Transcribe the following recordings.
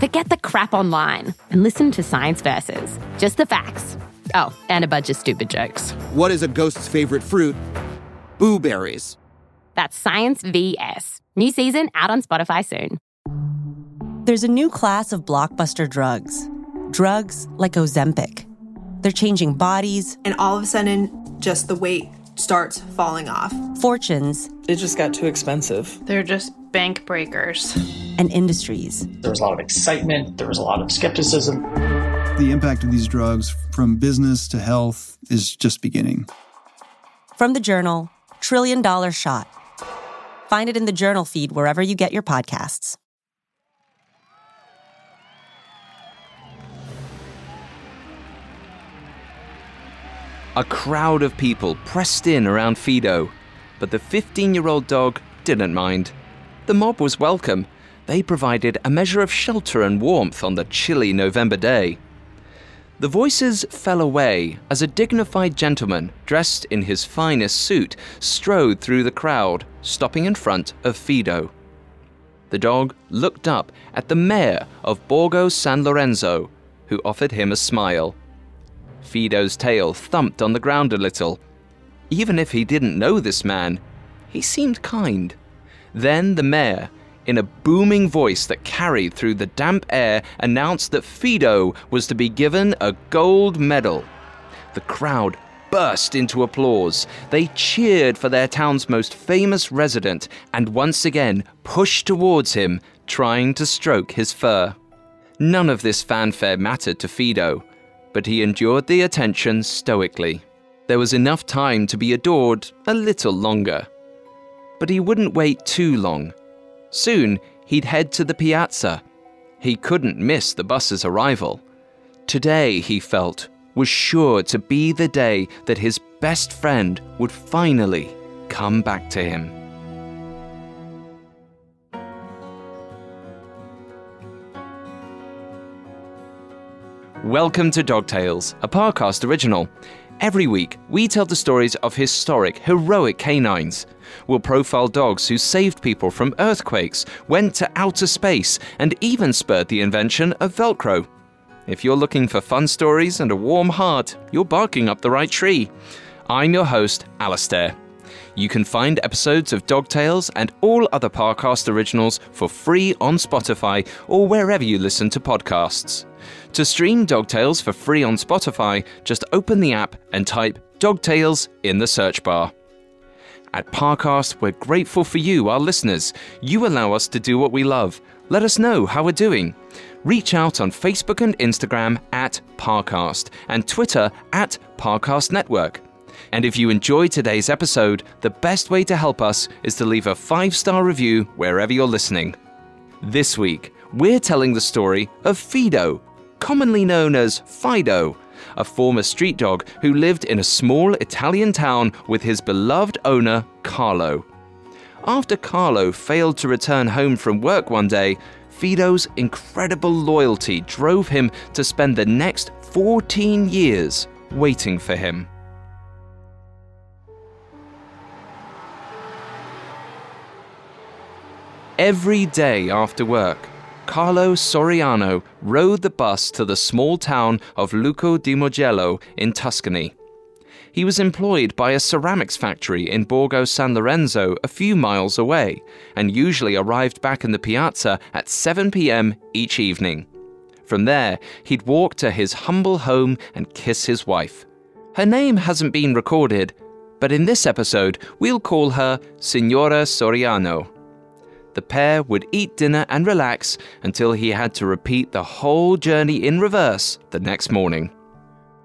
Forget the crap online and listen to Science Versus. Just the facts. Oh, and a bunch of stupid jokes. What is a ghost's favorite fruit? Blueberries. That's Science VS. New season out on Spotify soon. There's a new class of blockbuster drugs. Drugs like Ozempic. They're changing bodies, and all of a sudden, just the weight starts falling off. fortunes, It just got too expensive. They're just bank breakers. And industries. There was a lot of excitement, there was a lot of skepticism. The impact of these drugs from business to health is just beginning. From the journal, Trillion Dollar Shot. Find it in the journal feed wherever you get your podcasts. A crowd of people pressed in around Fido, but the 15 year old dog didn't mind. The mob was welcome. They provided a measure of shelter and warmth on the chilly November day. The voices fell away as a dignified gentleman, dressed in his finest suit, strode through the crowd, stopping in front of Fido. The dog looked up at the mayor of Borgo San Lorenzo, who offered him a smile. Fido's tail thumped on the ground a little. Even if he didn't know this man, he seemed kind. Then the mayor, in a booming voice that carried through the damp air, announced that Fido was to be given a gold medal. The crowd burst into applause. They cheered for their town's most famous resident and once again pushed towards him, trying to stroke his fur. None of this fanfare mattered to Fido, but he endured the attention stoically. There was enough time to be adored a little longer. But he wouldn't wait too long. Soon, he'd head to the piazza. He couldn't miss the bus's arrival. Today, he felt, was sure to be the day that his best friend would finally come back to him. Welcome to Dog Tales, a Parcast original. Every week, we tell the stories of historic, heroic canines. We'll profile dogs who saved people from earthquakes, went to outer space, and even spurred the invention of Velcro. If you're looking for fun stories and a warm heart, you're barking up the right tree. I'm your host, Alastair. You can find episodes of Dog Tales and all other Parcast originals for free on Spotify or wherever you listen to podcasts. To stream Dog Tales for free on Spotify, just open the app and type Dog Tales in the search bar. At Parcast, we're grateful for you, our listeners. You allow us to do what we love. Let us know how we're doing. Reach out on Facebook and Instagram at Parcast and Twitter at Parcast Network. And if you enjoyed today's episode, the best way to help us is to leave a five star review wherever you're listening. This week, we're telling the story of Fido, commonly known as Fido, a former street dog who lived in a small Italian town with his beloved owner, Carlo. After Carlo failed to return home from work one day, Fido's incredible loyalty drove him to spend the next 14 years waiting for him. Every day after work, Carlo Soriano rode the bus to the small town of Luco di Mugello in Tuscany. He was employed by a ceramics factory in Borgo San Lorenzo a few miles away and usually arrived back in the piazza at 7 pm each evening. From there, he'd walk to his humble home and kiss his wife. Her name hasn't been recorded, but in this episode, we'll call her Signora Soriano. The pair would eat dinner and relax until he had to repeat the whole journey in reverse the next morning.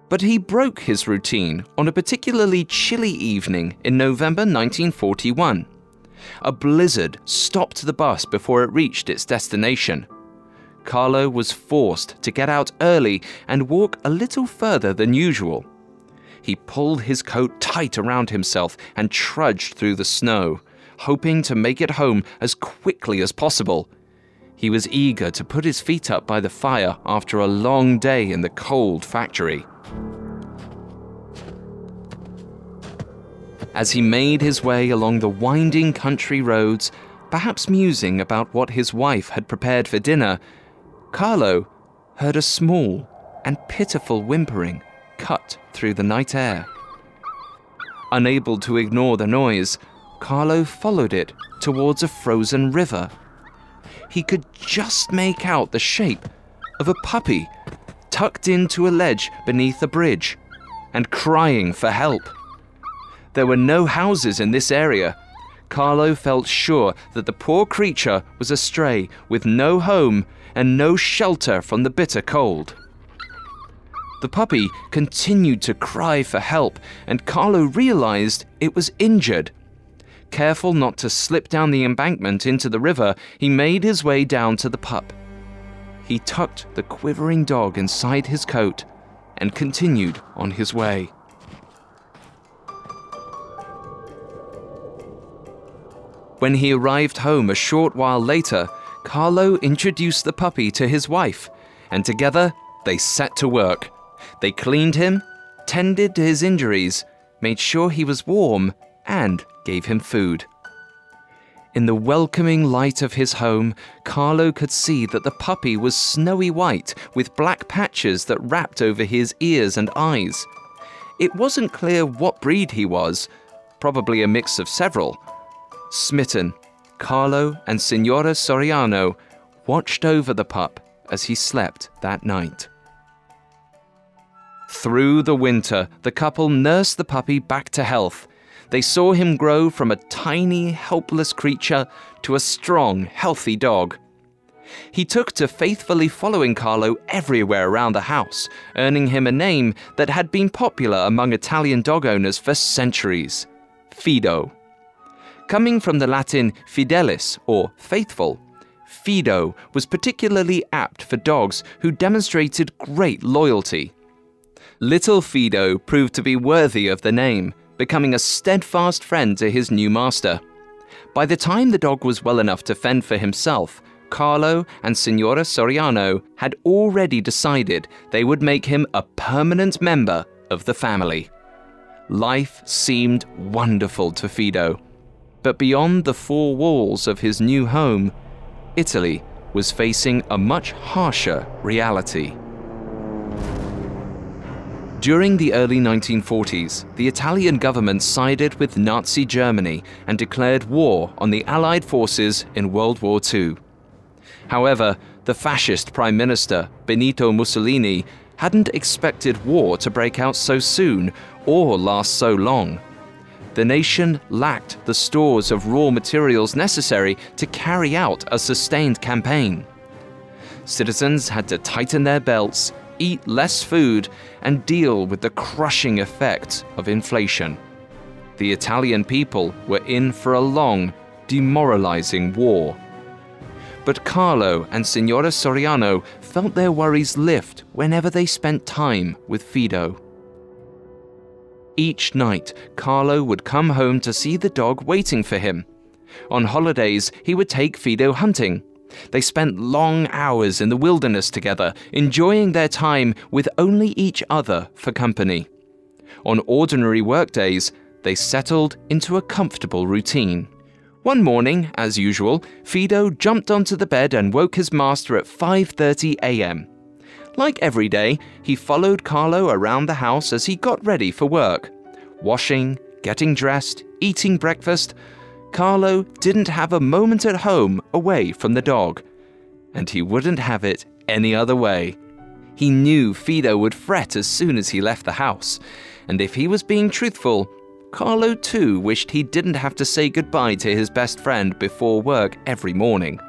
But he broke his routine on a particularly chilly evening in November 1941. A blizzard stopped the bus before it reached its destination. Carlo was forced to get out early and walk a little further than usual. He pulled his coat tight around himself and trudged through the snow hoping to make it home as quickly as possible. He was eager to put his feet up by the fire after a long day in the cold factory. As he made his way along the winding country roads, perhaps musing about what his wife had prepared for dinner, Carlo heard a small and pitiful whimpering cut through the night air. Unable to ignore the noise, Carlo followed it towards a frozen river. He could just make out the shape of a puppy tucked into a ledge beneath a bridge and crying for help. There were no houses in this area. Carlo felt sure that the poor creature was astray with no home and no shelter from the bitter cold. The puppy continued to cry for help, and Carlo realized it was injured Careful not to slip down the embankment into the river, he made his way down to the pup. He tucked the quivering dog inside his coat and continued on his way. When he arrived home a short while later, Carlo introduced the puppy to his wife, and together they set to work. They cleaned him, tended to his injuries, made sure he was warm, and gave him food. In the welcoming light of his home, Carlo could see that the puppy was snowy white with black patches that wrapped over his ears and eyes. It wasn't clear what breed he was, probably a mix of several. Smitten, Carlo and Signora Soriano watched over the pup as he slept that night. Through the winter, the couple nursed the puppy back to health they saw him grow from a tiny, helpless creature to a strong, healthy dog. He took to faithfully following Carlo everywhere around the house, earning him a name that had been popular among Italian dog owners for centuries Fido. Coming from the Latin fidelis, or faithful, Fido was particularly apt for dogs who demonstrated great loyalty. Little Fido proved to be worthy of the name, becoming a steadfast friend to his new master. By the time the dog was well enough to fend for himself, Carlo and Signora Soriano had already decided they would make him a permanent member of the family. Life seemed wonderful to Fido, but beyond the four walls of his new home, Italy was facing a much harsher reality. During the early 1940s, the Italian government sided with Nazi Germany and declared war on the Allied forces in World War II. However, the fascist Prime Minister, Benito Mussolini, hadn't expected war to break out so soon or last so long. The nation lacked the stores of raw materials necessary to carry out a sustained campaign. Citizens had to tighten their belts eat less food, and deal with the crushing effects of inflation. The Italian people were in for a long, demoralizing war. But Carlo and Signora Soriano felt their worries lift whenever they spent time with Fido. Each night, Carlo would come home to see the dog waiting for him. On holidays, he would take Fido hunting they spent long hours in the wilderness together, enjoying their time with only each other for company. On ordinary workdays, they settled into a comfortable routine. One morning, as usual, Fido jumped onto the bed and woke his master at 5:30 a.m. Like every day, he followed Carlo around the house as he got ready for work. Washing, getting dressed, eating breakfast, Carlo didn't have a moment at home away from the dog, and he wouldn't have it any other way. He knew Fido would fret as soon as he left the house, and if he was being truthful, Carlo too wished he didn't have to say goodbye to his best friend before work every morning.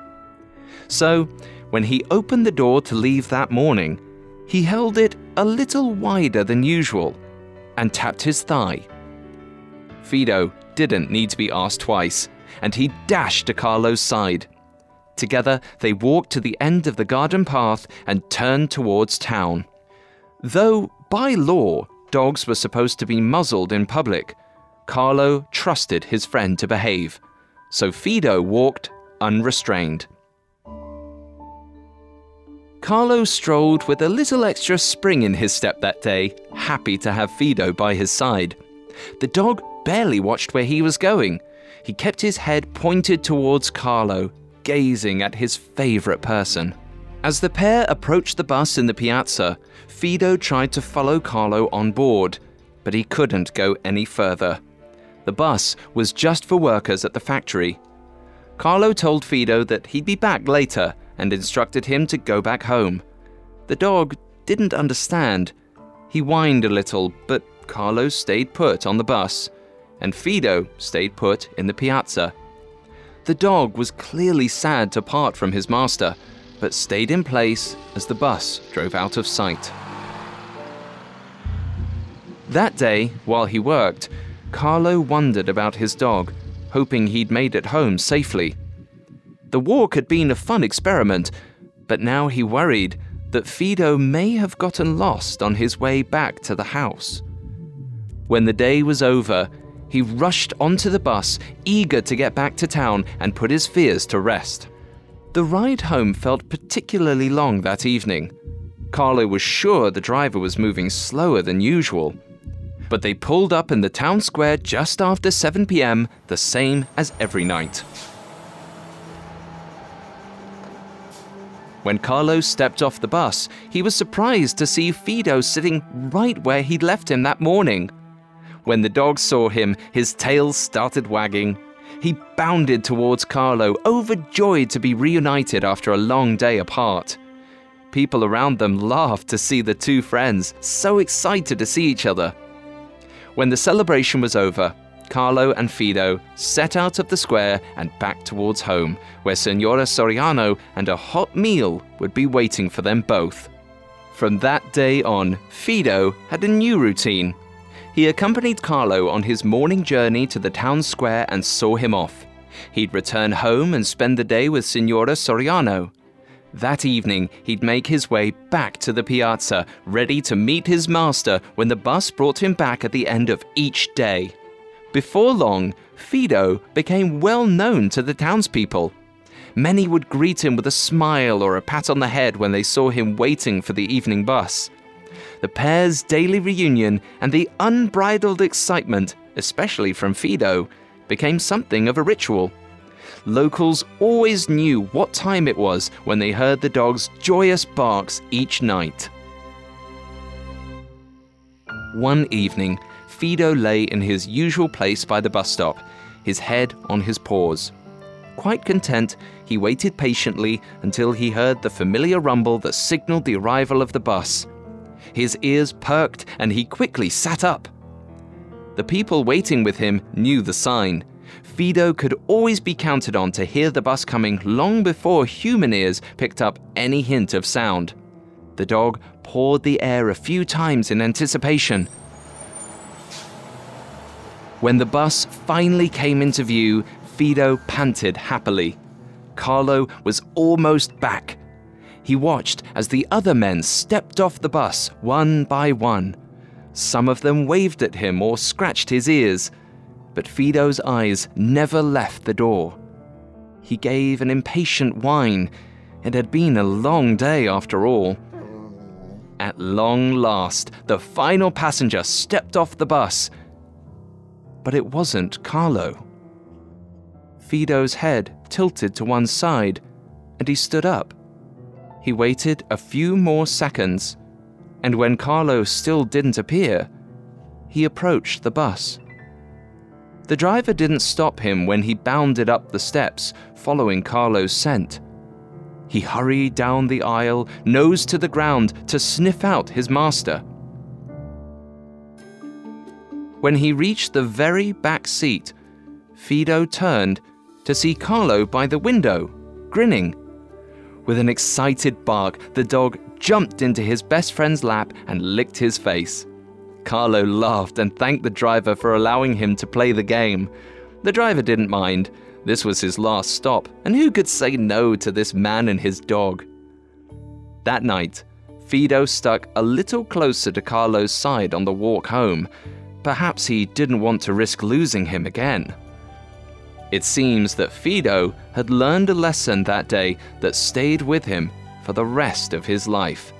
So, when he opened the door to leave that morning, he held it a little wider than usual and tapped his thigh. Fido didn't need to be asked twice, and he dashed to Carlo's side. Together, they walked to the end of the garden path and turned towards town. Though, by law, dogs were supposed to be muzzled in public, Carlo trusted his friend to behave, so Fido walked unrestrained. Carlo strolled with a little extra spring in his step that day, happy to have Fido by his side. The dog barely watched where he was going. He kept his head pointed towards Carlo, gazing at his favorite person. As the pair approached the bus in the piazza, Fido tried to follow Carlo on board, but he couldn't go any further. The bus was just for workers at the factory. Carlo told Fido that he'd be back later and instructed him to go back home. The dog didn't understand. He whined a little, but Carlo stayed put on the bus, and Fido stayed put in the piazza. The dog was clearly sad to part from his master, but stayed in place as the bus drove out of sight. That day, while he worked, Carlo wondered about his dog, hoping he'd made it home safely. The walk had been a fun experiment, but now he worried that Fido may have gotten lost on his way back to the house. When the day was over, he rushed onto the bus, eager to get back to town and put his fears to rest. The ride home felt particularly long that evening. Carlo was sure the driver was moving slower than usual. But they pulled up in the town square just after 7 pm, the same as every night. When Carlo stepped off the bus, he was surprised to see Fido sitting right where he'd left him that morning. When the dog saw him, his tail started wagging. He bounded towards Carlo, overjoyed to be reunited after a long day apart. People around them laughed to see the two friends, so excited to see each other. When the celebration was over, Carlo and Fido set out of the square and back towards home, where Signora Soriano and a hot meal would be waiting for them both. From that day on, Fido had a new routine. He accompanied Carlo on his morning journey to the town square and saw him off. He'd return home and spend the day with Signora Soriano. That evening, he'd make his way back to the piazza, ready to meet his master when the bus brought him back at the end of each day. Before long, Fido became well known to the townspeople. Many would greet him with a smile or a pat on the head when they saw him waiting for the evening bus the pair's daily reunion and the unbridled excitement, especially from Fido, became something of a ritual. Locals always knew what time it was when they heard the dog's joyous barks each night. One evening, Fido lay in his usual place by the bus stop, his head on his paws. Quite content, he waited patiently until he heard the familiar rumble that signaled the arrival of the bus. His ears perked and he quickly sat up. The people waiting with him knew the sign. Fido could always be counted on to hear the bus coming long before human ears picked up any hint of sound. The dog pawed the air a few times in anticipation. When the bus finally came into view, Fido panted happily. Carlo was almost back, he watched as the other men stepped off the bus one by one. Some of them waved at him or scratched his ears, but Fido's eyes never left the door. He gave an impatient whine. It had been a long day after all. At long last, the final passenger stepped off the bus. But it wasn't Carlo. Fido's head tilted to one side, and he stood up. He waited a few more seconds, and when Carlo still didn't appear, he approached the bus. The driver didn't stop him when he bounded up the steps, following Carlo's scent. He hurried down the aisle, nose to the ground, to sniff out his master. When he reached the very back seat, Fido turned to see Carlo by the window, grinning. With an excited bark, the dog jumped into his best friend's lap and licked his face. Carlo laughed and thanked the driver for allowing him to play the game. The driver didn't mind. This was his last stop, and who could say no to this man and his dog? That night, Fido stuck a little closer to Carlo's side on the walk home. Perhaps he didn't want to risk losing him again. It seems that Fido had learned a lesson that day that stayed with him for the rest of his life.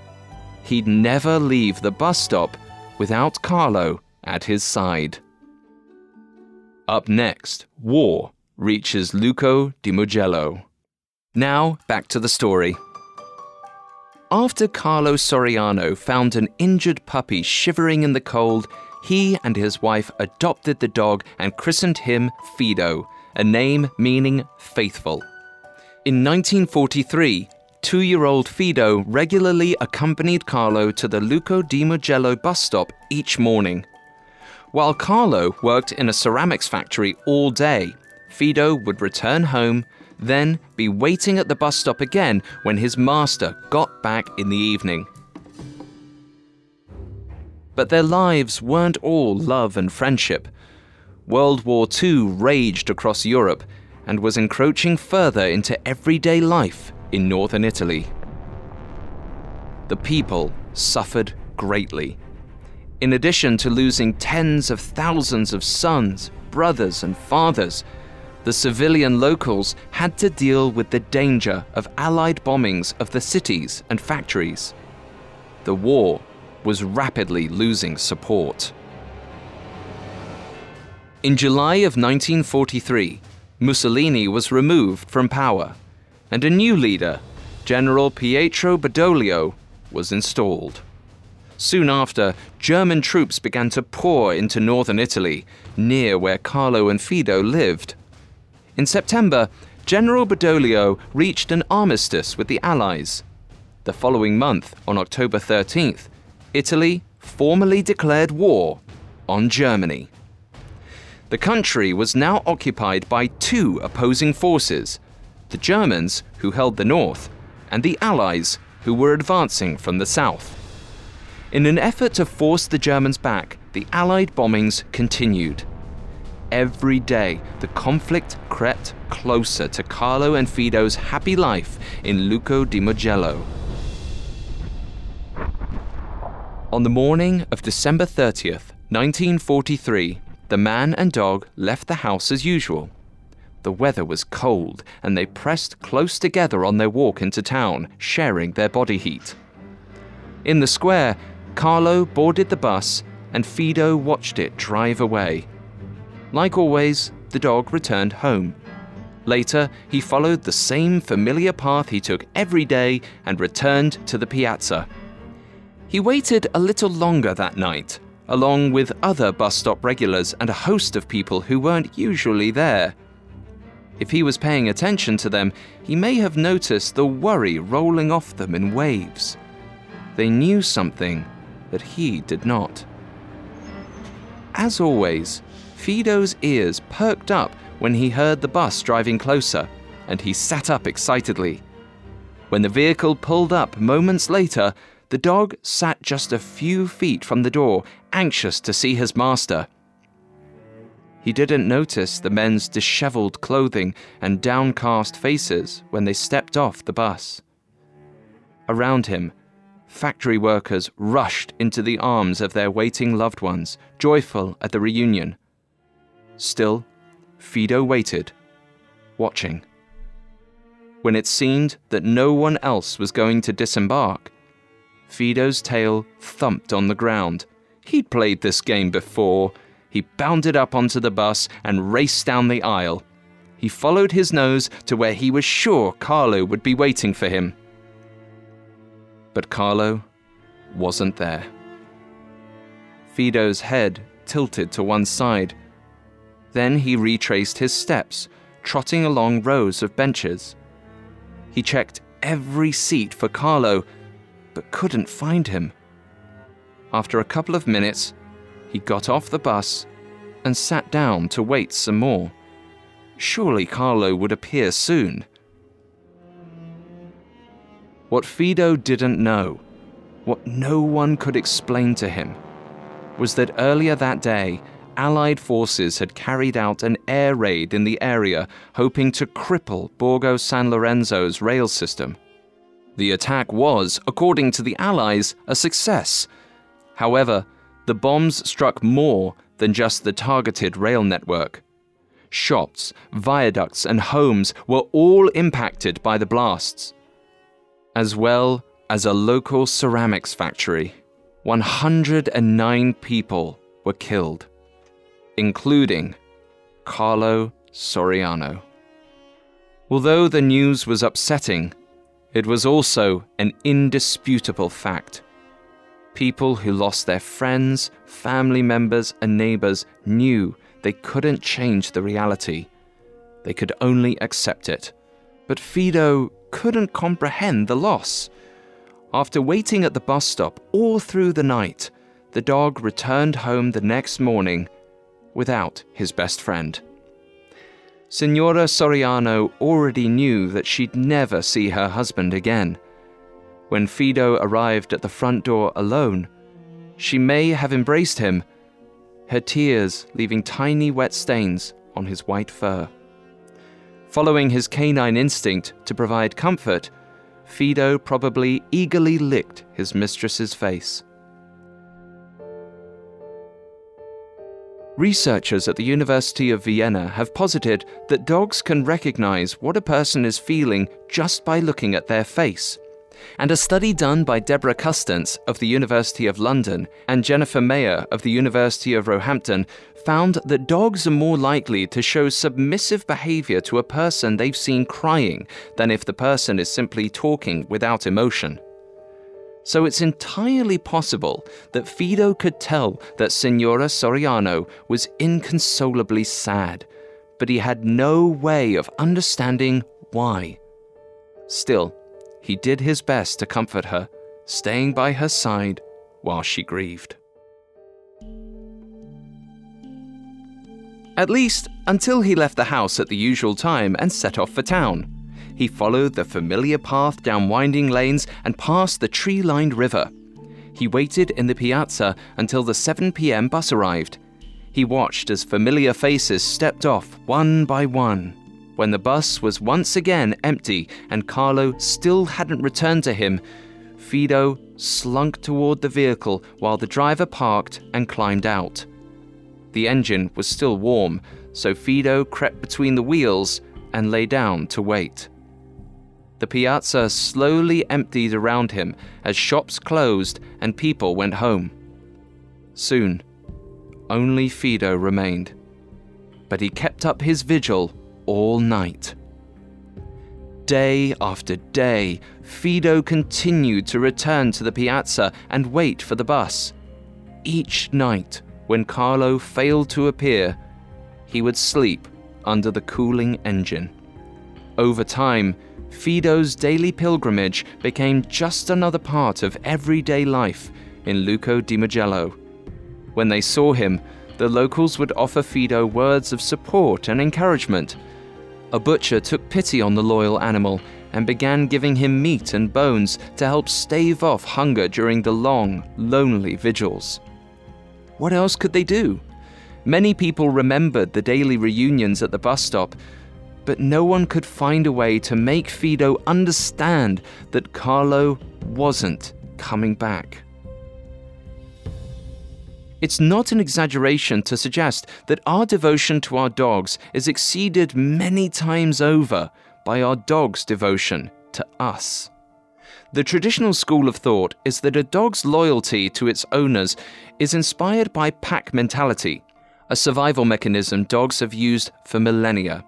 He'd never leave the bus stop without Carlo at his side. Up next, war reaches Luco di Mugello. Now, back to the story. After Carlo Soriano found an injured puppy shivering in the cold, he and his wife adopted the dog and christened him Fido, a name meaning faithful. In 1943, two year old Fido regularly accompanied Carlo to the Luco di Mugello bus stop each morning. While Carlo worked in a ceramics factory all day, Fido would return home, then be waiting at the bus stop again when his master got back in the evening. But their lives weren't all love and friendship. World War II raged across Europe and was encroaching further into everyday life in northern Italy. The people suffered greatly. In addition to losing tens of thousands of sons, brothers, and fathers, the civilian locals had to deal with the danger of Allied bombings of the cities and factories. The war was rapidly losing support. In July of 1943, Mussolini was removed from power, and a new leader, General Pietro Badoglio, was installed. Soon after, German troops began to pour into northern Italy, near where Carlo and Fido lived. In September, General Badoglio reached an armistice with the Allies. The following month, on October 13th, Italy formally declared war on Germany. The country was now occupied by two opposing forces the Germans, who held the north, and the Allies, who were advancing from the south. In an effort to force the Germans back, the Allied bombings continued. Every day, the conflict crept closer to Carlo and Fido's happy life in Luco di Mugello. On the morning of December 30th, 1943, the man and dog left the house as usual. The weather was cold, and they pressed close together on their walk into town, sharing their body heat. In the square, Carlo boarded the bus, and Fido watched it drive away. Like always, the dog returned home. Later, he followed the same familiar path he took every day and returned to the piazza. He waited a little longer that night, along with other bus stop regulars and a host of people who weren't usually there. If he was paying attention to them, he may have noticed the worry rolling off them in waves. They knew something that he did not. As always, Fido's ears perked up when he heard the bus driving closer, and he sat up excitedly. When the vehicle pulled up moments later, the dog sat just a few feet from the door, anxious to see his master. He didn't notice the men's disheveled clothing and downcast faces when they stepped off the bus. Around him, factory workers rushed into the arms of their waiting loved ones, joyful at the reunion. Still, Fido waited, watching. When it seemed that no one else was going to disembark, Fido's tail thumped on the ground. He'd played this game before he bounded up onto the bus and raced down the aisle. He followed his nose to where he was sure Carlo would be waiting for him. But Carlo wasn't there. Fido's head tilted to one side. Then he retraced his steps, trotting along rows of benches. He checked every seat for Carlo, but couldn't find him. After a couple of minutes, he got off the bus and sat down to wait some more. Surely Carlo would appear soon. What Fido didn't know, what no one could explain to him, was that earlier that day, Allied forces had carried out an air raid in the area, hoping to cripple Borgo San Lorenzo's rail system. The attack was, according to the Allies, a success. However, the bombs struck more than just the targeted rail network. Shops, viaducts, and homes were all impacted by the blasts, as well as a local ceramics factory. 109 people were killed, including Carlo Soriano. Although the news was upsetting, it was also an indisputable fact. People who lost their friends, family members, and neighbors knew they couldn't change the reality. They could only accept it. But Fido couldn't comprehend the loss. After waiting at the bus stop all through the night, the dog returned home the next morning without his best friend. Signora Soriano already knew that she'd never see her husband again. When Fido arrived at the front door alone, she may have embraced him, her tears leaving tiny wet stains on his white fur. Following his canine instinct to provide comfort, Fido probably eagerly licked his mistress's face. Researchers at the University of Vienna have posited that dogs can recognize what a person is feeling just by looking at their face. And a study done by Deborah Custance of the University of London and Jennifer Mayer of the University of Roehampton found that dogs are more likely to show submissive behavior to a person they've seen crying than if the person is simply talking without emotion. So it's entirely possible that Fido could tell that Signora Soriano was inconsolably sad, but he had no way of understanding why. Still, he did his best to comfort her, staying by her side while she grieved. At least until he left the house at the usual time and set off for town. He followed the familiar path down winding lanes and past the tree lined river. He waited in the piazza until the 7 p.m. bus arrived. He watched as familiar faces stepped off one by one. When the bus was once again empty and Carlo still hadn't returned to him, Fido slunk toward the vehicle while the driver parked and climbed out. The engine was still warm, so Fido crept between the wheels and lay down to wait. The piazza slowly emptied around him as shops closed and people went home. Soon, only Fido remained. But he kept up his vigil all night. Day after day, Fido continued to return to the piazza and wait for the bus. Each night, when Carlo failed to appear, he would sleep under the cooling engine. Over time, Fido's daily pilgrimage became just another part of everyday life in Luco di Mugello. When they saw him, the locals would offer Fido words of support and encouragement. A butcher took pity on the loyal animal and began giving him meat and bones to help stave off hunger during the long, lonely vigils. What else could they do? Many people remembered the daily reunions at the bus stop, but no one could find a way to make Fido understand that Carlo wasn't coming back. It's not an exaggeration to suggest that our devotion to our dogs is exceeded many times over by our dog's devotion to us. The traditional school of thought is that a dog's loyalty to its owners is inspired by pack mentality, a survival mechanism dogs have used for millennia.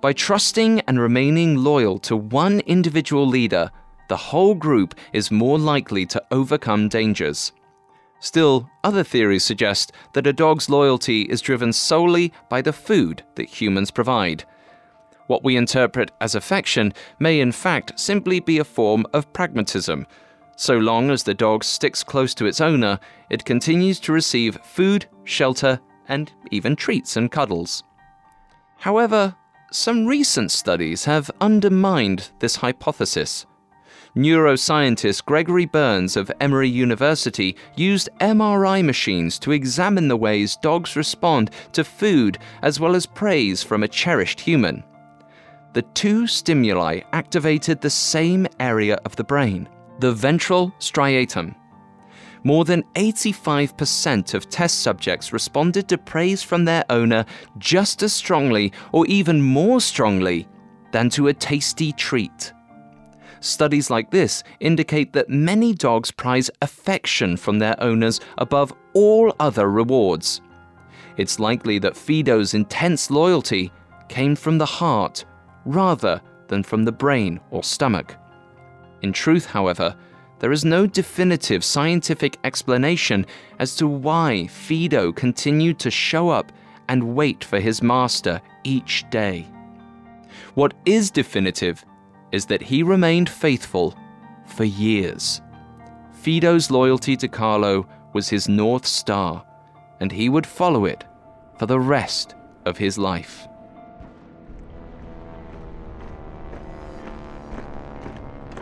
By trusting and remaining loyal to one individual leader, the whole group is more likely to overcome dangers. Still, other theories suggest that a dog's loyalty is driven solely by the food that humans provide. What we interpret as affection may in fact simply be a form of pragmatism. So long as the dog sticks close to its owner, it continues to receive food, shelter, and even treats and cuddles. However, some recent studies have undermined this hypothesis. Neuroscientist Gregory Burns of Emory University used MRI machines to examine the ways dogs respond to food as well as praise from a cherished human. The two stimuli activated the same area of the brain, the ventral striatum. More than 85% of test subjects responded to praise from their owner just as strongly or even more strongly than to a tasty treat. Studies like this indicate that many dogs prize affection from their owners above all other rewards. It's likely that Fido's intense loyalty came from the heart rather than from the brain or stomach. In truth, however, there is no definitive scientific explanation as to why Fido continued to show up and wait for his master each day. What is definitive is that he remained faithful for years. Fido's loyalty to Carlo was his North Star, and he would follow it for the rest of his life.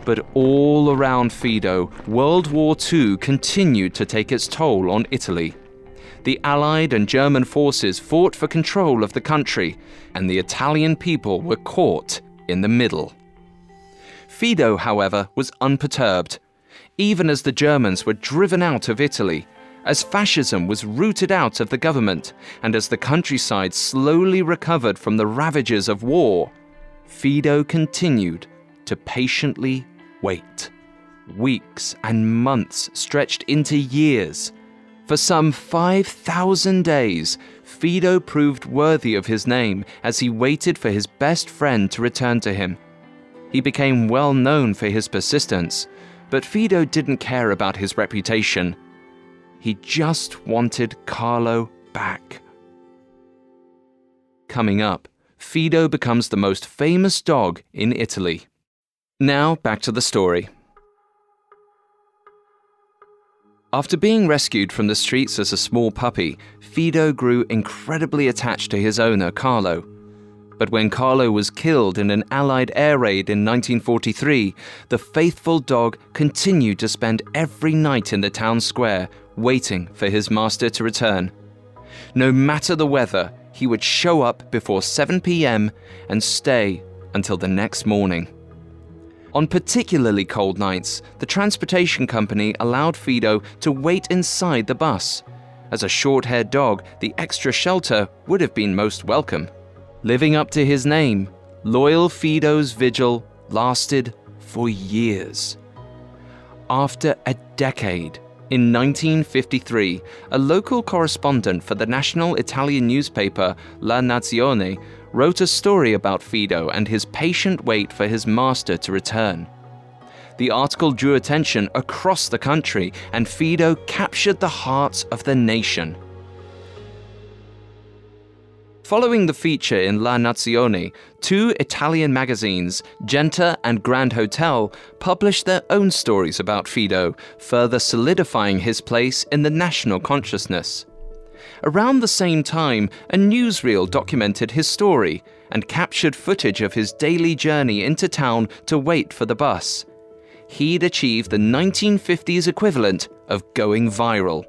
But all around Fido, World War II continued to take its toll on Italy. The Allied and German forces fought for control of the country, and the Italian people were caught in the middle. Fido, however, was unperturbed, even as the Germans were driven out of Italy, as fascism was rooted out of the government, and as the countryside slowly recovered from the ravages of war. Fido continued to patiently wait. Weeks and months stretched into years. For some 5,000 days, Fido proved worthy of his name as he waited for his best friend to return to him. He became well known for his persistence, but Fido didn't care about his reputation. He just wanted Carlo back. Coming up, Fido becomes the most famous dog in Italy. Now, back to the story. After being rescued from the streets as a small puppy, Fido grew incredibly attached to his owner, Carlo. But when Carlo was killed in an Allied air raid in 1943, the faithful dog continued to spend every night in the town square, waiting for his master to return. No matter the weather, he would show up before 7 pm and stay until the next morning. On particularly cold nights, the transportation company allowed Fido to wait inside the bus. As a short haired dog, the extra shelter would have been most welcome. Living up to his name, Loyal Fido's vigil lasted for years. After a decade, in 1953, a local correspondent for the national Italian newspaper La Nazione wrote a story about Fido and his patient wait for his master to return. The article drew attention across the country, and Fido captured the hearts of the nation. Following the feature in La Nazione, two Italian magazines, Gente and Grand Hotel, published their own stories about Fido, further solidifying his place in the national consciousness. Around the same time, a newsreel documented his story and captured footage of his daily journey into town to wait for the bus. He'd achieved the 1950s equivalent of going viral.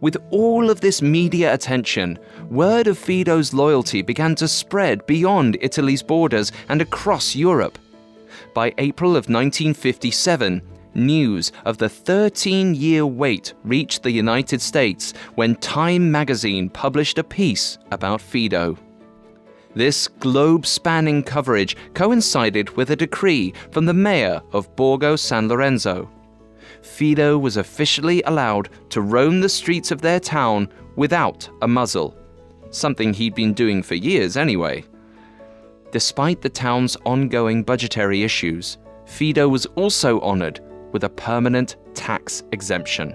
With all of this media attention, word of Fido's loyalty began to spread beyond Italy's borders and across Europe. By April of 1957, news of the 13 year wait reached the United States when Time magazine published a piece about Fido. This globe spanning coverage coincided with a decree from the mayor of Borgo San Lorenzo. Fido was officially allowed to roam the streets of their town without a muzzle, something he'd been doing for years anyway. Despite the town's ongoing budgetary issues, Fido was also honored with a permanent tax exemption.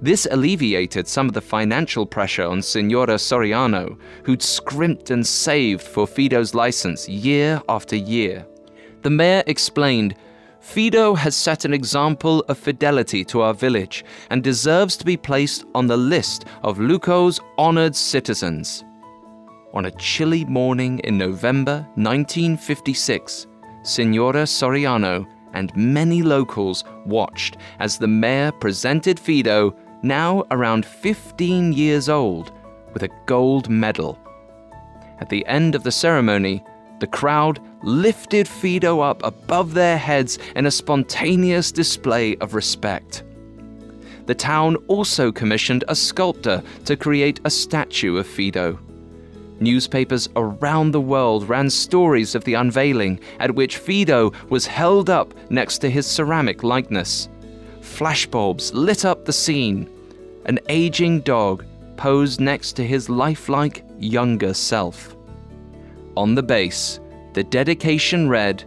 This alleviated some of the financial pressure on Signora Soriano, who'd scrimped and saved for Fido's license year after year. The mayor explained Fido has set an example of fidelity to our village and deserves to be placed on the list of Luco's honored citizens. On a chilly morning in November 1956, Signora Soriano and many locals watched as the mayor presented Fido, now around 15 years old, with a gold medal. At the end of the ceremony, the crowd lifted Fido up above their heads in a spontaneous display of respect. The town also commissioned a sculptor to create a statue of Fido. Newspapers around the world ran stories of the unveiling, at which Fido was held up next to his ceramic likeness. Flashbulbs lit up the scene. An aging dog posed next to his lifelike younger self. On the base, the dedication read,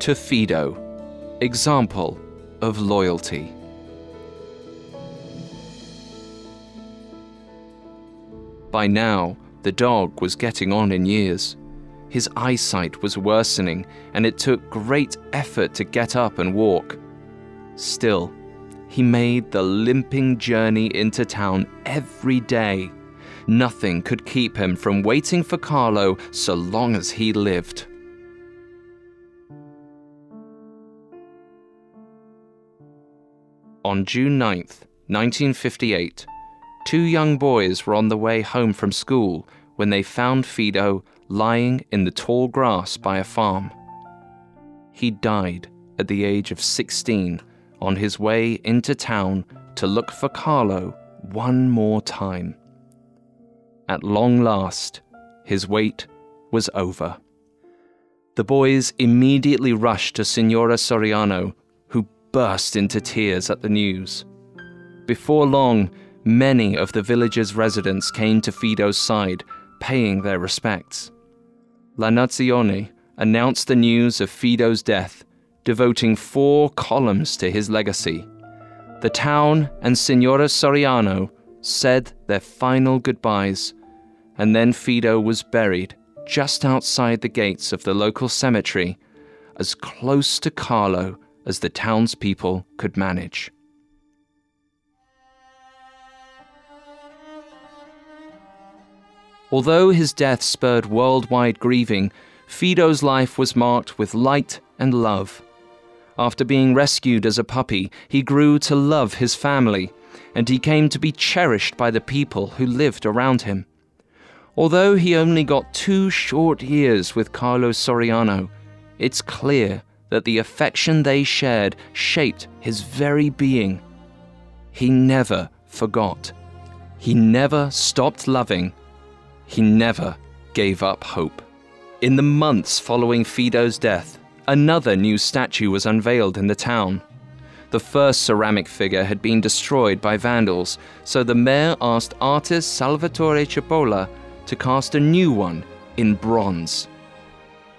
To Fido, example of loyalty. By now, the dog was getting on in years. His eyesight was worsening, and it took great effort to get up and walk. Still, he made the limping journey into town every day. Nothing could keep him from waiting for Carlo so long as he lived. On June 9th, 1958, two young boys were on the way home from school when they found Fido lying in the tall grass by a farm. He died at the age of 16 on his way into town to look for Carlo one more time. At long last, his wait was over. The boys immediately rushed to Signora Soriano, who burst into tears at the news. Before long, many of the village's residents came to Fido's side, paying their respects. La Nazione announced the news of Fido's death, devoting four columns to his legacy. The town and Signora Soriano said their final goodbyes, and then Fido was buried just outside the gates of the local cemetery, as close to Carlo as the townspeople could manage. Although his death spurred worldwide grieving, Fido's life was marked with light and love. After being rescued as a puppy, he grew to love his family, and he came to be cherished by the people who lived around him. Although he only got two short years with Carlos Soriano, it's clear that the affection they shared shaped his very being. He never forgot. He never stopped loving. He never gave up hope. In the months following Fido's death, another new statue was unveiled in the town. The first ceramic figure had been destroyed by vandals, so the mayor asked artist Salvatore Cipolla to cast a new one in bronze.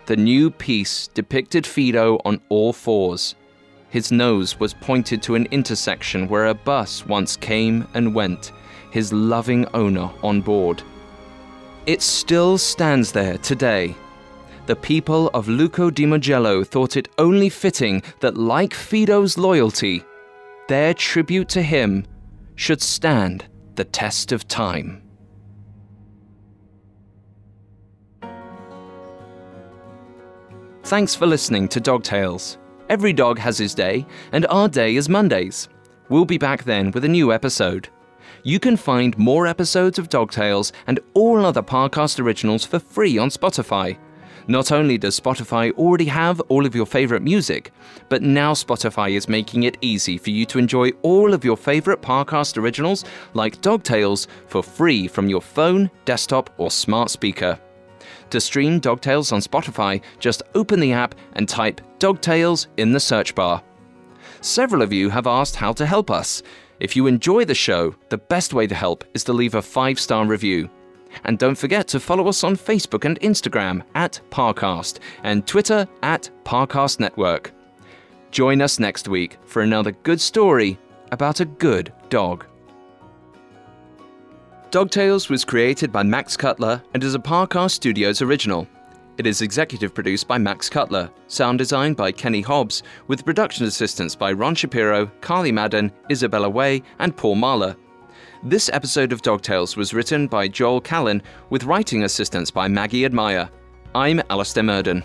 The new piece depicted Fido on all fours. His nose was pointed to an intersection where a bus once came and went, his loving owner on board. It still stands there today. The people of Luco di Mugello thought it only fitting that, like Fido's loyalty, their tribute to him should stand the test of time. Thanks for listening to Dog Tales. Every dog has his day, and our day is Mondays. We'll be back then with a new episode. You can find more episodes of Dog Tales and all other Parcast originals for free on Spotify. Not only does Spotify already have all of your favorite music, but now Spotify is making it easy for you to enjoy all of your favorite Parcast originals like Dog Tales for free from your phone, desktop, or smart speaker. To stream Dog Tales on Spotify, just open the app and type Dog Tales in the search bar. Several of you have asked how to help us. If you enjoy the show, the best way to help is to leave a five star review. And don't forget to follow us on Facebook and Instagram at Parcast and Twitter at Parcast Network. Join us next week for another good story about a good dog. Dog Tales was created by Max Cutler and is a Parcast Studios original. It is executive produced by Max Cutler, sound designed by Kenny Hobbs, with production assistance by Ron Shapiro, Carly Madden, Isabella Way, and Paul Mahler. This episode of Dogtales was written by Joel Callan, with writing assistance by Maggie Admire. I'm Alastair Murden.